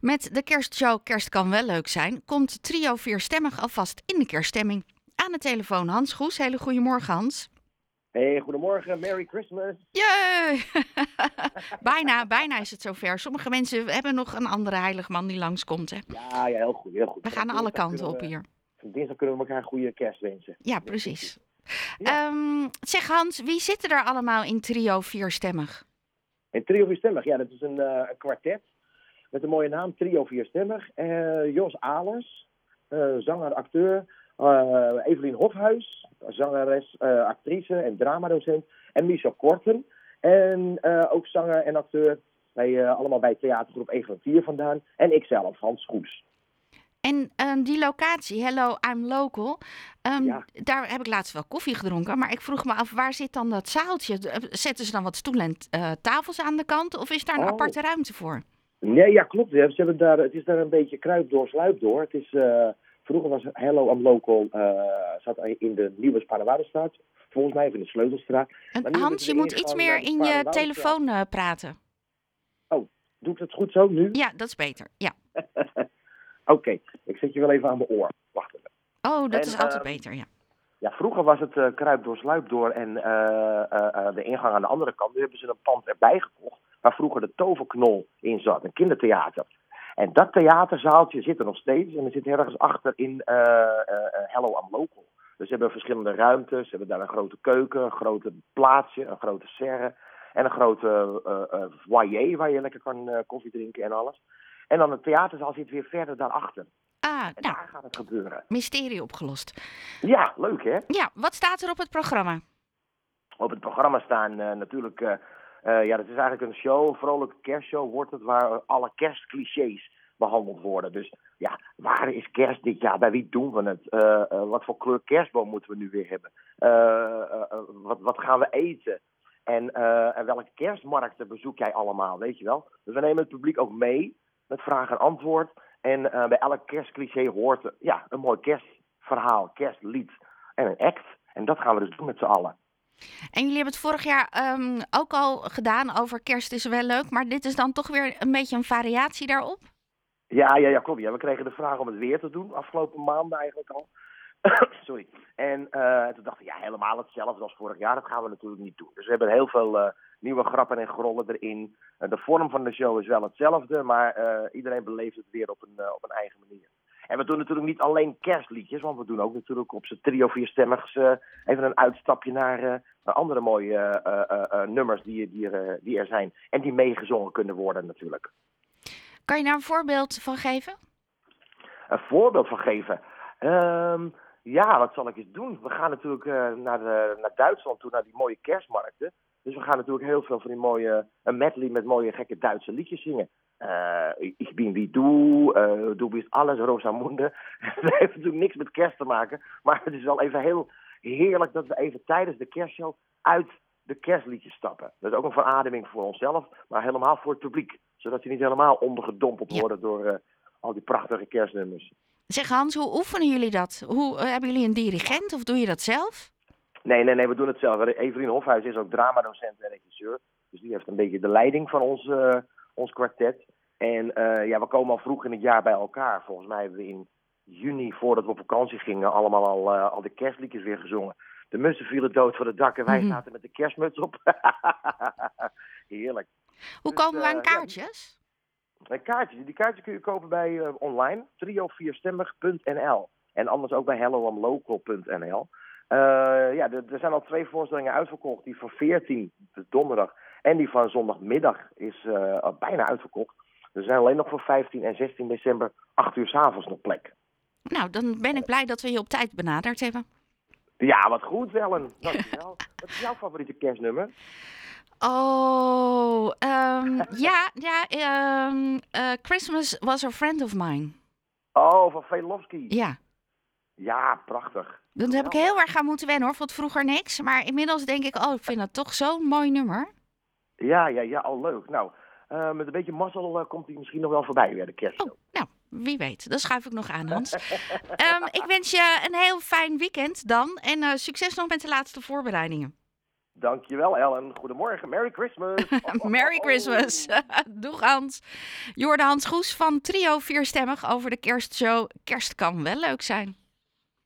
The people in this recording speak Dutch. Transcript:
Met de kerstshow Kerst kan wel leuk zijn, komt trio vierstemmig alvast in de kerststemming. Aan de telefoon Hans Goes. Hele goedemorgen Hans. Hey, goedemorgen, Merry Christmas. Jee! bijna, bijna is het zover. Sommige mensen hebben nog een andere heiligman die langskomt. Hè? Ja, ja, heel goed, heel goed. We gaan alle kanten op hier. Dinsdag kunnen we elkaar een goede kerst wensen. Ja, precies. Ja. Ehm, zeg Hans, wie zitten er allemaal in trio vierstemmig? En trio vierstemmig, ja, dat is een, eh, een kwartet met een mooie naam, trio vierstemmig. Eh Jos Alers, eh, zanger, acteur. eh, Evelien Hofhuis, zangeres, actrice en dramadocent. En Michel Korten. En ook zanger en acteur, bij, allemaal bij theatergroep Egelentier vandaan. En ikzelf, Hans Goes. En ehm, die locatie, Hello, I'm Local, ehm, Ja. daar heb ik laatst wel koffie gedronken. Maar ik vroeg me af, waar zit dan dat zaaltje? Zetten ze dan wat stoelen en tafels aan de kant? Of is daar een Oh. aparte ruimte voor? Nee, ja, klopt. Ze hebben daar, het is daar een beetje kruip door, sluip door. Het is, eh, vroeger was Hello I'm Local, eh, zat in de Nieuwe Spaarnwaardenstraat. Volgens mij even in de Sleutelstraat. En Hans, je moet iets meer in je telefoon eh, praten. Doe ik het goed zo nu? Ja, dat is beter. Ja. Oké, ik zet je wel even aan mijn oor. Wacht even. Oh, dat En, is altijd ehm, beter, ja. Ja, vroeger was het kruip door, sluip door en de ingang aan de andere kant. Nu hebben ze een pand erbij gekocht waar vroeger de toverknol in zat, een kindertheater. En dat theaterzaaltje zit er nog steeds en er zit ergens achter in eh, eh, eh, Hello I'm Local. Dus ze hebben verschillende ruimtes, ze hebben daar een grote keuken, een grote plaatsje, een grote serre en een grote eh, foyer waar je lekker kan koffie drinken en alles. En dan het theaterzaal zit weer verder daarachter. Ah, En nou, daar gaat het gebeuren. mysterie opgelost. Ja, leuk hè? Ja, wat staat er op het programma? op het programma staan natuurlijk. Eh, ja, dat is eigenlijk een show, een vrolijke kerstshow wordt het, waar alle kerstclichés behandeld worden. Dus ja, waar is kerst dit jaar? Bij wie doen we het? Eh, eh, wat voor kleur kerstboom moeten we nu weer hebben? Wat, wat gaan we eten? En, en welke kerstmarkten bezoek jij allemaal, weet je wel? Dus we nemen het publiek ook mee met vraag en antwoord. En bij elk kerstcliché hoort ja, een mooi kerstverhaal, kerstlied en een act. En dat gaan we dus doen met z'n allen. En jullie hebben het vorig jaar ehm, ook al gedaan over kerst is wel leuk, maar dit is dan toch weer een beetje een variatie daarop? Ja, ja, ja, klopt. Ja, we kregen de vraag om het weer te doen, afgelopen maanden eigenlijk al. Sorry. En eh, toen dachten we, ja, helemaal hetzelfde als vorig jaar. Dat gaan we natuurlijk niet doen. Dus we hebben heel veel eh, nieuwe grappen en grollen erin. Eh, de vorm van de show is wel hetzelfde, maar iedereen beleeft het weer op een, op een eigen manier. En we doen natuurlijk niet alleen kerstliedjes, want we doen ook natuurlijk op z'n trio vierstemmig eh even een uitstapje naar, eh, naar andere mooie eh, nummers die, die, er, die zijn. En die meegezongen kunnen worden natuurlijk. Kan je daar een voorbeeld van geven? een voorbeeld van geven. Ehm, ja, wat zal ik eens doen? We gaan natuurlijk naar, de, naar Duitsland toe, naar die mooie kerstmarkten. Dus we gaan natuurlijk heel veel van die mooie, een medley met mooie gekke Duitse liedjes zingen. Eh ik ben wie du, eh du bist alles, Rosamunde. Dat heeft natuurlijk niks met kerst te maken. Maar het is wel even heel heerlijk dat we even tijdens de kerstshow uit de kerstliedjes stappen. Dat is ook een verademing voor onszelf, maar helemaal voor het publiek. Zodat ze niet helemaal ondergedompeld Ja. worden door eh, al die prachtige kerstnummers. Zeg Hans, hoe oefenen jullie dat? Hoe, hebben jullie een dirigent of doe je dat zelf? Nee, nee, nee, we doen het zelf. Evelien Hofhuis is ook dramadocent en regisseur. Dus die heeft een beetje de leiding van ons, ons kwartet. En eh, ja, we komen al vroeg in het jaar bij elkaar. Volgens mij hebben we in juni, voordat we op vakantie gingen, allemaal al, eh, al de kerstliedjes weer gezongen. De mussen vielen dood voor de dak en wij Mhm. zaten met de kerstmuts op. Heerlijk. Hoe Dus, komen we aan eh, ja. kaartjes? En kaartjes, die kaartjes kun je kopen bij online, trio4stemmig.nl. En anders ook bij helloamlocal.nl. Eh ja, er, er zijn al twee voorstellingen uitverkocht. Die van 14, de donderdag, en die van zondagmiddag is eh, al bijna uitverkocht. Er zijn alleen nog voor 15 en 16 december 8 uur 's avonds nog plek. Nou, dan ben ik blij dat we je op tijd benaderd hebben. Ja, wat goed, Ellen. Dankjewel. Wat is jouw favoriete kerstnummer? Oh, ehm, ja, ja ehm, eh, Christmas was a friend of mine. Oh, van Velofsky. Ja, Ja, prachtig. Dat heb ik heel erg aan moeten wennen hoor. Vond vroeger niks, maar inmiddels denk ik, oh, ik vind dat toch zo'n mooi nummer. Ja, ja, ja, al leuk. Nou, eh, met een beetje mazzel eh, komt hij misschien nog wel voorbij weer, de kerstshow. Oh, nou, wie weet. Dat schuif ik nog aan, Hans. Ehm, ik wens je een heel fijn weekend dan. En eh, succes nog met de laatste voorbereidingen. Dankjewel Ellen. Goedemorgen. Merry Christmas. Merry Christmas. Doeg Hans. Je hoorde Hans Goes van Trio Vierstemmig over de kerstshow. Kerst kan wel leuk zijn.